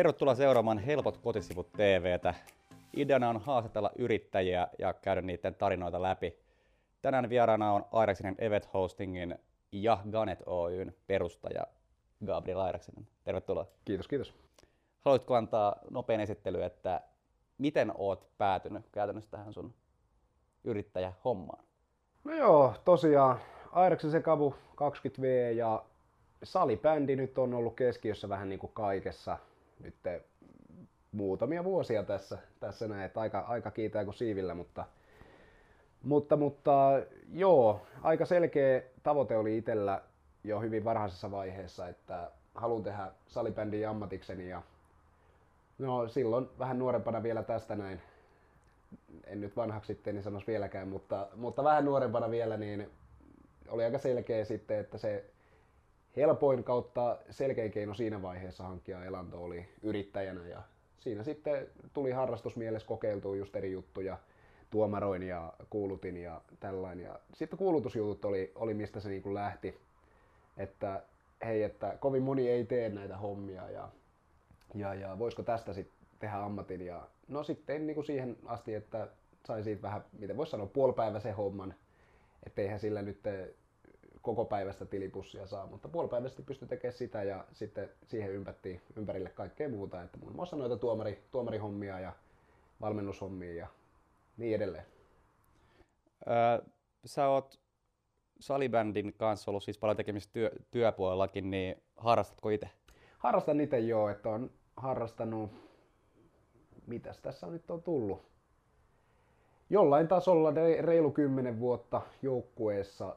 Tervetuloa seuraamaan Helpot kotisivut TVtä. Ideana on haastatella yrittäjiä ja käydä niiden tarinoita läpi. Tänään vieraana on Airaksinen Event Hostingin ja Ganet Oyn perustaja Gabriel Airaksinen. Tervetuloa. Kiitos, kiitos. Haluaisitko antaa nopean esittely, että miten oot päätynyt käytännössä tähän sun yrittäjähommaan? No joo, tosiaan Airaksen Sekavu 20V ja salibändi nyt on ollut keskiössä vähän niin kuin kaikessa nyt muutamia vuosia tässä, tässä näin, että aika, aika kiitää kuin siivillä, mutta, mutta, mutta joo, aika selkeä tavoite oli itsellä jo hyvin varhaisessa vaiheessa, että haluan tehdä salibändin ammatikseni ja no silloin vähän nuorempana vielä tästä näin, en nyt vanhaksi sitten niin sanoisi vieläkään, mutta, mutta vähän nuorempana vielä, niin oli aika selkeä sitten, että se helpoin kautta selkein keino siinä vaiheessa hankkia elanto oli yrittäjänä ja siinä sitten tuli harrastusmielessä kokeiltua just eri juttuja, tuomaroin ja kuulutin ja tällainen. Ja sitten kuulutusjutut oli, oli mistä se niin kuin lähti, että hei, että kovin moni ei tee näitä hommia ja, ja, ja voisiko tästä sitten tehdä ammatin. Ja no sitten niin kuin siihen asti, että sain siitä vähän, miten voisi sanoa, puolipäiväisen homman, etteihän sillä nyt koko päivästä tilipussia saa, mutta puolipäiväisesti pystyi tekemään sitä ja sitten siihen ympättiin ympärille kaikkea muuta, että muun muassa noita tuomari, tuomarihommia ja valmennushommia ja niin edelleen. Öö, sä oot salibändin kanssa ollut siis paljon tekemistä työ, työpuolellakin, niin harrastatko itse? Harrastan itse joo, että on harrastanut, mitäs tässä nyt on tullut? Jollain tasolla reilu kymmenen vuotta joukkueessa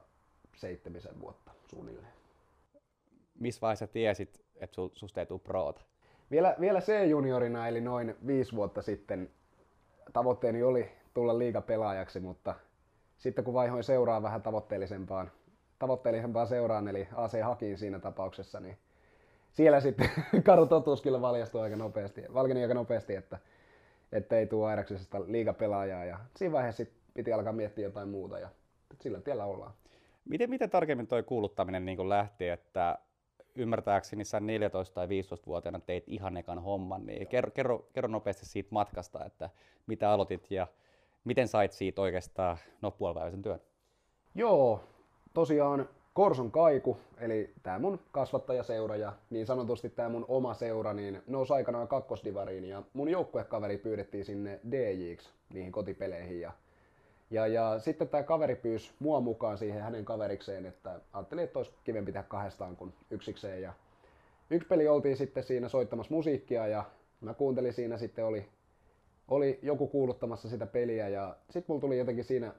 seitsemisen vuotta suunnilleen. Missä vaiheessa tiesit, että susta ei tule proota? Vielä, vielä C-juniorina, eli noin viisi vuotta sitten, tavoitteeni oli tulla liigapelaajaksi, mutta sitten kun vaihoin seuraa vähän tavoitteellisempaan, tavoitteellisempaan seuraan, eli AC Hakiin siinä tapauksessa, niin siellä sitten karu totuus kyllä valjastui aika nopeasti, valkeni aika nopeasti, että, että ei tule Airaksesta liigapelaajaa. Ja siinä vaiheessa piti alkaa miettiä jotain muuta ja sillä tiellä ollaan. Miten, miten tarkemmin tuo kuuluttaminen niin lähti, että ymmärtääkseni sä 14- tai 15-vuotiaana teit ihan ekan homman, niin kerro, kerro, kerro nopeasti siitä matkasta, että mitä aloitit ja miten sait siitä oikeastaan no, puolipäiväisen työn? Joo, tosiaan Korson Kaiku, eli tämä mun kasvattajaseura ja niin sanotusti tämä mun oma seura, niin nousi aikanaan kakkosdivariin ja mun joukkuekaveri pyydettiin sinne DJiksi niihin kotipeleihin ja ja, ja sitten tämä kaveri pyysi mua mukaan siihen hänen kaverikseen, että ajattelin, että olisi kivempi tehdä kahdestaan kuin yksikseen. Ja yksi peli oltiin sitten siinä soittamassa musiikkia ja mä kuuntelin siinä sitten oli, oli joku kuuluttamassa sitä peliä ja sitten mulla tuli jotenkin siinä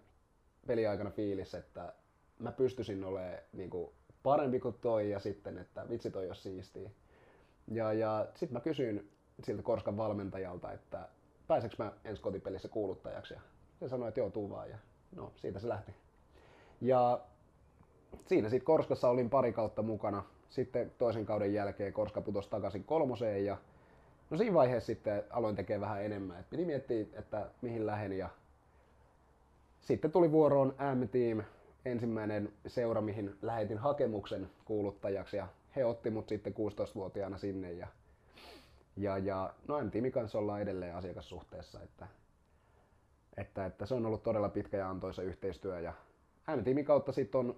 peliaikana fiilis, että mä pystyisin olemaan niin kuin parempi kuin toi ja sitten, että vitsi toi olisi siistiä. Ja, ja sitten mä kysyin siltä Korskan valmentajalta, että pääseekö mä ensi kotipelissä kuuluttajaksi. Ja se sanoi, että joo, tuu vaan. Ja no, siitä se lähti. Ja siinä sitten Korskassa olin pari kautta mukana. Sitten toisen kauden jälkeen Korska putosi takaisin kolmoseen ja no siinä vaiheessa sitten aloin tekemään vähän enemmän. Et piti miettiä, että mihin lähden ja sitten tuli vuoroon M-Team, ensimmäinen seura, mihin lähetin hakemuksen kuuluttajaksi ja he otti mut sitten 16-vuotiaana sinne ja, ja, ja no M-Teamin kanssa ollaan edelleen asiakassuhteessa, että että, että se on ollut todella pitkä ja antoisa yhteistyö ja M-tiimin kautta sitten on,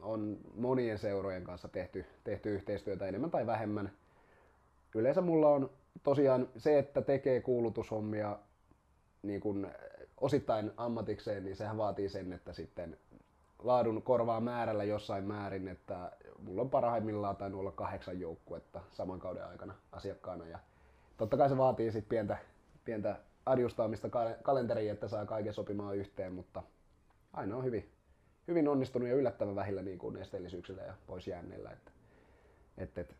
on monien seurojen kanssa tehty, tehty yhteistyötä enemmän tai vähemmän. Yleensä mulla on tosiaan se, että tekee kuulutushommia niin kun osittain ammatikseen, niin sehän vaatii sen, että sitten laadun korvaa määrällä jossain määrin, että mulla on parhaimmillaan tainnut olla kahdeksan joukkuetta saman kauden aikana asiakkaana ja totta kai se vaatii sitten pientä, pientä adjustaamista kalenteriin, että saa kaiken sopimaan yhteen, mutta aina on hyvin, hyvin onnistunut ja yllättävän vähillä niin kuin esteellisyyksillä ja pois jäänneillä. Että, että, että,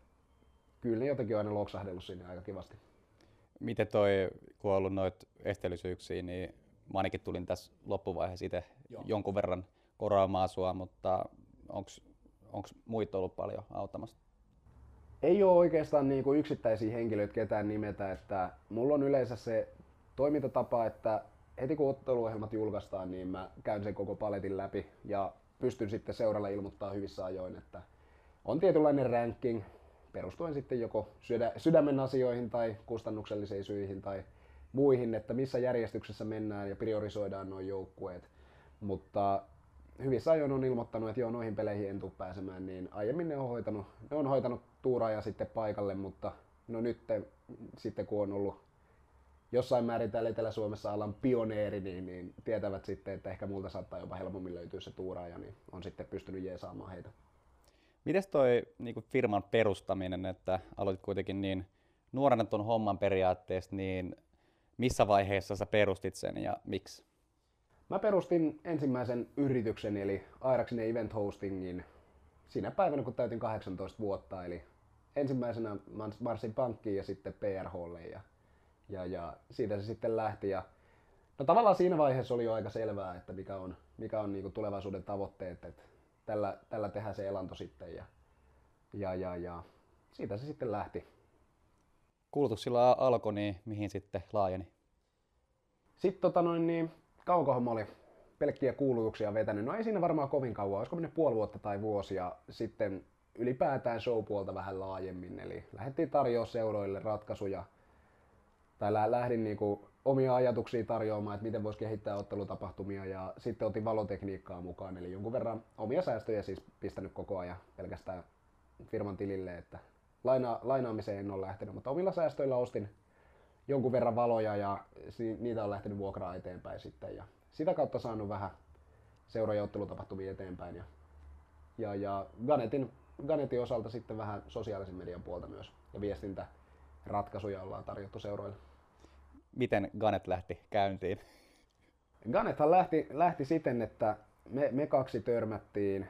kyllä ne jotenkin on aina loksahdellut sinne aika kivasti. Miten toi, kun on ollut noita esteellisyyksiä, niin mä ainakin tulin tässä loppuvaiheessa itse jonkun verran koraamaan sua, mutta onko muita ollut paljon auttamassa? Ei ole oikeastaan niin kuin yksittäisiä henkilöitä ketään nimetä, että mulla on yleensä se toimintatapa, että heti kun otteluohjelmat julkaistaan, niin mä käyn sen koko paletin läpi ja pystyn sitten seuralle ilmoittaa hyvissä ajoin, että on tietynlainen ranking, perustuen sitten joko sydä, sydämen asioihin tai kustannuksellisiin syihin tai muihin, että missä järjestyksessä mennään ja priorisoidaan nuo joukkueet. Mutta hyvissä ajoin on ilmoittanut, että joo, noihin peleihin en tule pääsemään, niin aiemmin ne on hoitanut, ne on hoitanut tuuraa ja sitten paikalle, mutta no nyt sitten kun on ollut jossain määrin täällä Etelä-Suomessa alan pioneeri, niin, niin tietävät sitten, että ehkä multa saattaa jopa helpommin löytyä se tuuraaja, niin on sitten pystynyt jeesaamaan heitä. Mites toi niin firman perustaminen, että aloitit kuitenkin niin nuorena tuon homman periaatteessa, niin missä vaiheessa sä perustit sen ja miksi? Mä perustin ensimmäisen yrityksen eli Airaxin Event Hostingin siinä päivänä kun täytin 18 vuotta. Eli ensimmäisenä marssin pankkiin ja sitten PRHlle ja, ja, ja siitä se sitten lähti. Ja, no tavallaan siinä vaiheessa oli jo aika selvää, että mikä on, mikä on niinku tulevaisuuden tavoitteet, että tällä, tällä tehdään se elanto sitten ja, ja, ja, ja siitä se sitten lähti. Kulutus sillä alkoi, niin mihin sitten laajeni? Sitten tota noin, niin, kauankohan mä olin pelkkiä kuulutuksia vetänyt. No ei siinä varmaan kovin kauan, olisiko mennyt puoli vuotta tai vuosi ja sitten ylipäätään showpuolta vähän laajemmin. Eli lähdettiin tarjoamaan seuroille ratkaisuja tai lähdin niinku omia ajatuksia tarjoamaan, että miten voisi kehittää ottelutapahtumia. Ja sitten otin valotekniikkaa mukaan, eli jonkun verran omia säästöjä siis pistänyt koko ajan pelkästään firman tilille, että laina, lainaamiseen en ole lähtenyt, mutta omilla säästöillä ostin jonkun verran valoja ja niitä on lähtenyt vuokraa eteenpäin sitten. Ja sitä kautta saanut vähän seura- ja ottelutapahtumia eteenpäin. Ja, ja, ja Ganetin, Ganetin osalta sitten vähän sosiaalisen median puolta myös ja viestintäratkaisuja ollaan tarjottu seuroille. Miten Ganet lähti käyntiin? Ganethan lähti, lähti siten, että me, me kaksi törmättiin,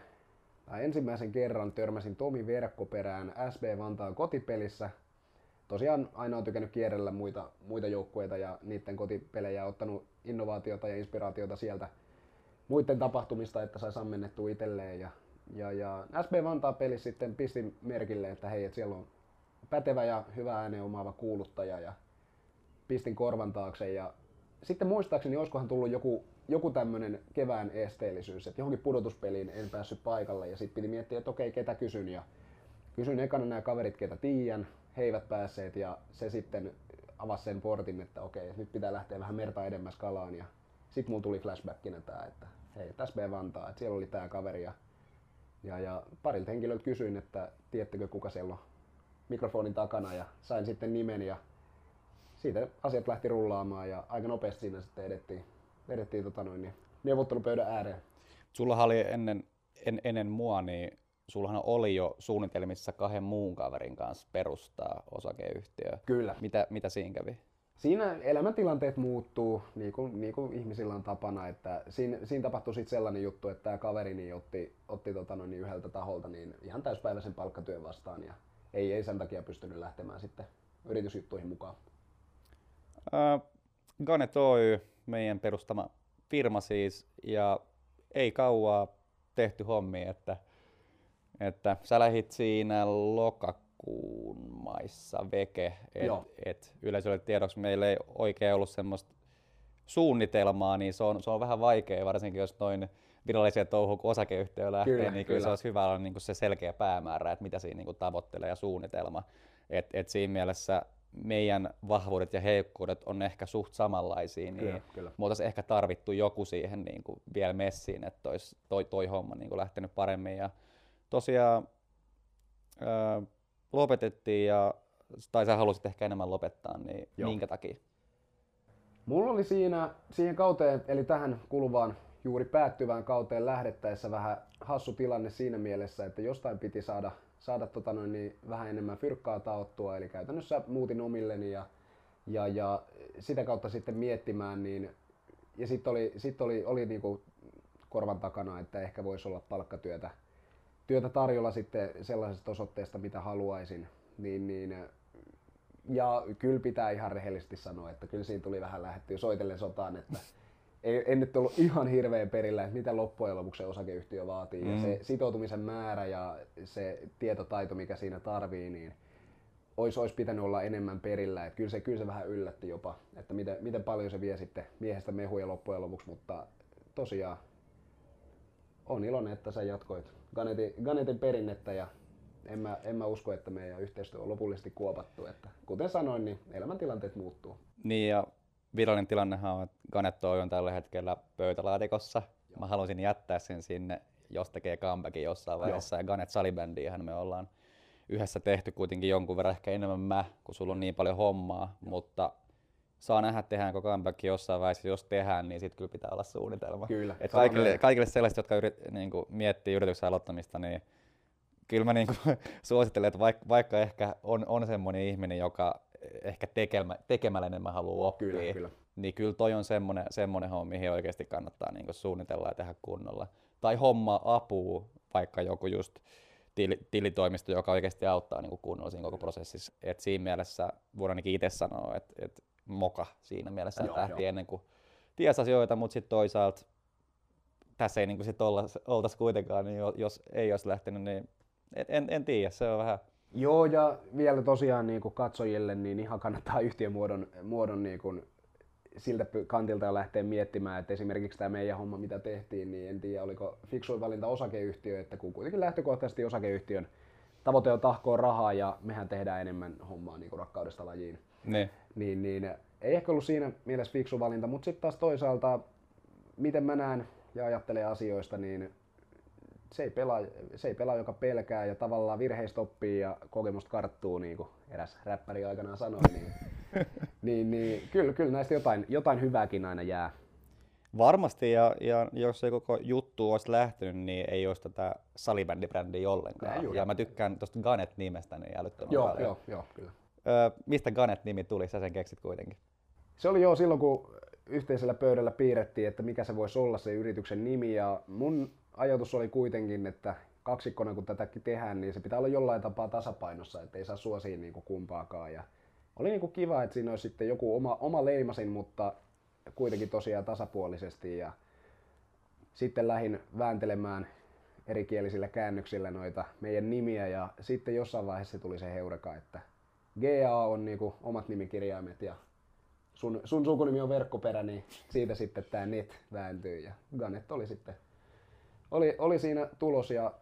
tai ensimmäisen kerran törmäsin Tomi Verkkoperään SB Vantaan kotipelissä tosiaan aina on tykännyt kierrellä muita, muita joukkueita ja niiden kotipelejä, ottanut innovaatiota ja inspiraatiota sieltä muiden tapahtumista, että sai sammennettua itselleen. Ja, ja, ja SB Vantaa peli sitten pisti merkille, että hei, että siellä on pätevä ja hyvä ääneen omaava kuuluttaja ja pistin korvan taakse ja sitten muistaakseni olisikohan tullut joku, joku tämmöinen kevään esteellisyys, että johonkin pudotuspeliin en päässyt paikalle ja sitten piti miettiä, että okei, ketä kysyn ja kysyin ekana nämä kaverit, ketä tiedän, he eivät päässeet ja se sitten avasi sen portin, että okei, nyt pitää lähteä vähän merta edemmäs kalaan ja sitten mulla tuli flashbackina tämä, että hei, tässä B Vantaa, että siellä oli tämä kaveri ja, ja, ja parilta henkilöltä kysyin, että tiedättekö kuka siellä on mikrofonin takana ja sain sitten nimen ja siitä asiat lähti rullaamaan ja aika nopeasti siinä sitten edettiin, edettiin tota noin, niin neuvottelupöydän ääreen. Sulla oli ennen, en, ennen mua, niin sullahan oli jo suunnitelmissa kahden muun kaverin kanssa perustaa osakeyhtiö. Kyllä. Mitä, mitä siinä kävi? Siinä elämäntilanteet muuttuu, niin kuin, niin kuin ihmisillä on tapana, että siinä, siinä tapahtui sitten sellainen juttu, että tämä kaveri niin otti, otti tota noin, niin yhdeltä taholta niin ihan täyspäiväisen palkkatyön vastaan ja ei, ei sen takia pystynyt lähtemään sitten yritysjuttuihin mukaan. Äh, Ganet Oy, meidän perustama firma siis, ja ei kauaa tehty hommi, että että sä lähit siinä lokakuun maissa veke, et, et yleisölle tiedoksi meillä ei oikein ollut semmoista suunnitelmaa, niin se on, se on vähän vaikea, varsinkin jos noin virallisia touhu, kun osakeyhtiö lähtee, kyllä, niin kyllä, kyllä. se olisi hyvä olla niin se selkeä päämäärä, että mitä siinä niin tavoittelee ja suunnitelma. Et, et siinä mielessä meidän vahvuudet ja heikkoudet on ehkä suht samanlaisia, niin kyllä, kyllä. me oltaisiin ehkä tarvittu joku siihen niin kuin vielä messiin, että olisi toi, toi homma niin kuin lähtenyt paremmin. Ja tosiaan ää, lopetettiin, ja, tai sä halusit ehkä enemmän lopettaa, niin Joo. minkä takia? Mulla oli siinä, siihen kauteen, eli tähän kuluvaan juuri päättyvään kauteen lähdettäessä vähän hassu tilanne siinä mielessä, että jostain piti saada, saada tota noin, niin vähän enemmän fyrkkaa taottua, eli käytännössä muutin omilleni ja, ja, ja sitä kautta sitten miettimään, niin, ja sitten oli, sit oli, oli niinku korvan takana, että ehkä voisi olla palkkatyötä työtä tarjolla sitten sellaisesta osoitteesta, mitä haluaisin. Niin, niin, ja kyllä pitää ihan rehellisesti sanoa, että kyllä siinä tuli vähän lähettyä soitellen sotaan, että ei, en nyt ollut ihan hirveän perillä, että mitä loppujen lopuksi osakeyhtiö vaatii. Mm. Ja se sitoutumisen määrä ja se tietotaito, mikä siinä tarvii, niin olisi, olisi pitänyt olla enemmän perillä. Että kyllä, se, kyllä se vähän yllätti jopa, että miten, miten paljon se vie sitten miehestä mehuja loppujen lopuksi, mutta tosiaan on iloinen, että sä jatkoit Ganetin, Ganetin perinnettä ja en mä, en mä usko, että meidän yhteistyö on lopullisesti kuopattu. Että, kuten sanoin, niin elämäntilanteet muuttuu. Niin ja virallinen tilannehan on, että Ganettoi on tällä hetkellä pöytälaatikossa. Mä haluaisin jättää sen sinne, jos tekee comebackin jossain vaiheessa. Joo. Ja Ganet Salibändiähän me ollaan yhdessä tehty kuitenkin jonkun verran ehkä enemmän mä, kun sulla on niin paljon hommaa, mutta saa nähdä, tehdäänkö comeback jossain vaiheessa. Jos tehdään, niin sitten kyllä pitää olla suunnitelma. Kyllä. Et kaikille, kaikille sellaiset, jotka yrit, niin kuin, miettii yrityksen aloittamista, niin kyllä mä niin kuin, suosittelen, että vaikka, vaikka ehkä on, on semmoinen ihminen, joka ehkä tekemä, tekemällä enemmän haluaa oppia, Kyllä, kyllä. niin kyllä toi on semmoinen, semmoinen homma, mihin oikeasti kannattaa niin suunnitella ja tehdä kunnolla. Tai homma apua, vaikka joku just tili, tilitoimisto, joka oikeasti auttaa niin kunnolla siinä koko prosessissa. Et siinä mielessä voidaan ainakin itse sanoa, että et moka siinä mielessä, että lähti ennen kuin ties asioita, mutta sitten toisaalta tässä ei niin sit oltaisi kuitenkaan, niin jos ei olisi lähtenyt, niin en, en tiedä, se on vähän Joo, ja vielä tosiaan niin kuin katsojille, niin ihan kannattaa yhtiömuodon muodon niin kuin siltä kantilta lähteä miettimään, että esimerkiksi tämä meidän homma, mitä tehtiin, niin en tiedä, oliko fiksuin valinta osakeyhtiö, että kun kuitenkin lähtökohtaisesti osakeyhtiön tavoite on tahkoa rahaa ja mehän tehdään enemmän hommaa niin kuin rakkaudesta lajiin. Ne. Niin, niin ei ehkä ollut siinä mielessä fiksu valinta, mutta sitten taas toisaalta, miten mä näen ja ajattelen asioista, niin se ei, pelaa, se ei pelaa, joka pelkää ja tavallaan virheistä oppii ja kokemusta karttuu, niin kuin eräs räppäri aikanaan sanoi. Niin, niin, niin kyllä, kyllä näistä jotain, jotain hyvääkin aina jää. Varmasti, ja, ja jos ei koko juttu olisi lähtenyt, niin ei olisi tätä salibändibrändiä ollenkaan. Ja, ja mä tykkään tuosta Ganet-nimestä niin älyttömän joo, paljon. Joo, joo, kyllä. Öö, mistä Ganet-nimi tuli? Sä sen keksit kuitenkin. Se oli jo silloin, kun yhteisellä pöydällä piirrettiin, että mikä se voisi olla se yrityksen nimi. Ja mun ajatus oli kuitenkin, että kaksikkona kun tätäkin tehdään, niin se pitää olla jollain tapaa tasapainossa, että ei saa suosia niin kuin kumpaakaan. Ja oli niin kuin kiva, että siinä olisi sitten joku oma, oma leimasin, mutta kuitenkin tosiaan tasapuolisesti. Ja sitten lähdin vääntelemään erikielisillä käännöksillä noita meidän nimiä ja sitten jossain vaiheessa tuli se heureka, että GA on niinku omat nimikirjaimet ja sun, sun sukunimi on verkkoperä, niin siitä sitten tämä net vääntyy ja Ganet oli sitten oli, oli siinä tulos ja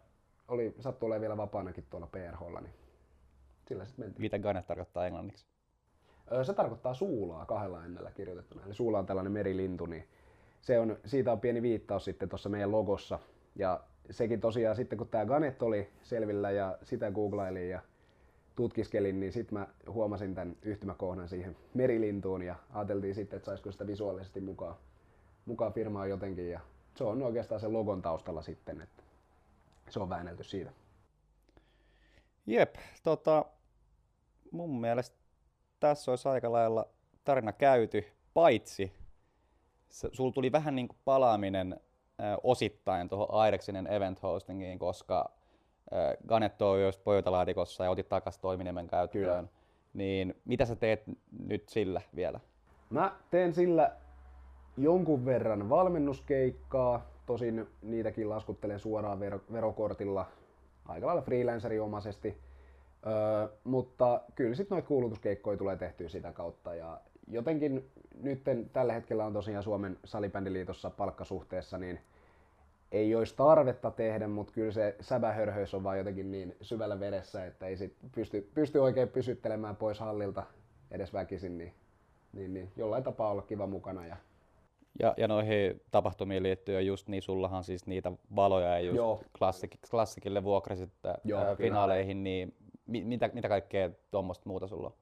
oli, sattui olemaan vielä vapaanakin tuolla PRHlla, niin sillä sitten mentiin. Mitä Ganet tarkoittaa englanniksi? Se tarkoittaa suulaa kahdella ennellä kirjoitettuna. Eli suula on tällainen merilintu, niin se on, siitä on pieni viittaus sitten tuossa meidän logossa. Ja sekin tosiaan sitten kun tämä Ganet oli selvillä ja sitä googlailin ja tutkiskelin, niin sitten mä huomasin tämän yhtymäkohdan siihen merilintuun ja ajateltiin sitten, että saisiko sitä visuaalisesti mukaan, mukaan firmaa jotenkin. Ja se on oikeastaan se logon taustalla sitten, että se on väännelty siitä. Jep, tota, mun mielestä tässä olisi aika lailla tarina käyty, paitsi sulla tuli vähän niin kuin palaaminen äh, osittain tuohon Aireksinen event hostingiin, koska äh, Ganetto on jos pöytälaatikossa ja otit takaisin toiminimen käyttöön. Kyllä. Niin mitä sä teet nyt sillä vielä? Mä teen sillä jonkun verran valmennuskeikkaa, tosin niitäkin laskuttelen suoraan ver- verokortilla aika lailla freelanceriomaisesti. Öö, mutta kyllä sitten noita kuulutuskeikkoja tulee tehtyä sitä kautta ja jotenkin nyt tällä hetkellä on tosiaan Suomen salibändiliitossa palkkasuhteessa, niin ei olisi tarvetta tehdä, mutta kyllä se säbähörhöys on vaan jotenkin niin syvällä veressä, että ei sit pysty, pysty oikein pysyttelemään pois hallilta edes väkisin, niin, niin, niin jollain tapaa olla kiva mukana. Ja... Ja, ja noihin tapahtumiin liittyen just niin, sullahan siis niitä valoja ja just klassik, klassikille vuokrasit Joo, finaaleihin, niin mitä, mitä kaikkea tuommoista muuta sulla on?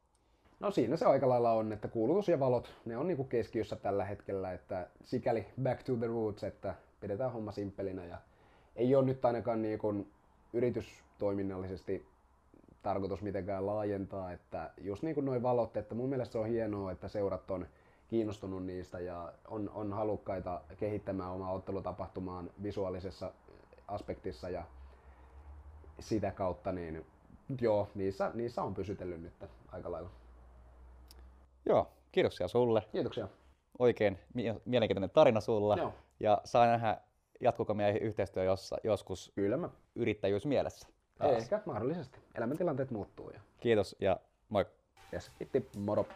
No siinä se aika lailla on, että kuulutus ja valot, ne on niinku keskiössä tällä hetkellä, että sikäli back to the roots, että pidetään homma simppelinä ja ei ole nyt ainakaan niinku yritystoiminnallisesti tarkoitus mitenkään laajentaa, että just niin kuin noin valot, että mun mielestä se on hienoa, että seurat on kiinnostunut niistä ja on, on halukkaita kehittämään omaa ottelutapahtumaan visuaalisessa aspektissa ja sitä kautta niin joo, niissä, niissä on pysytellyt nyt aika lailla. Joo, kiitoksia sulle. Kiitoksia. Oikein mielenkiintoinen tarina sulla. Joo. Ja saa nähdä, jatkuuko meidän yhteistyö jossa, joskus Kyllä mä. yrittäjyys mielessä. Taas. Ehkä, mahdollisesti. Elämäntilanteet muuttuu. Ja... Kiitos ja moi. Yes, itti, moro.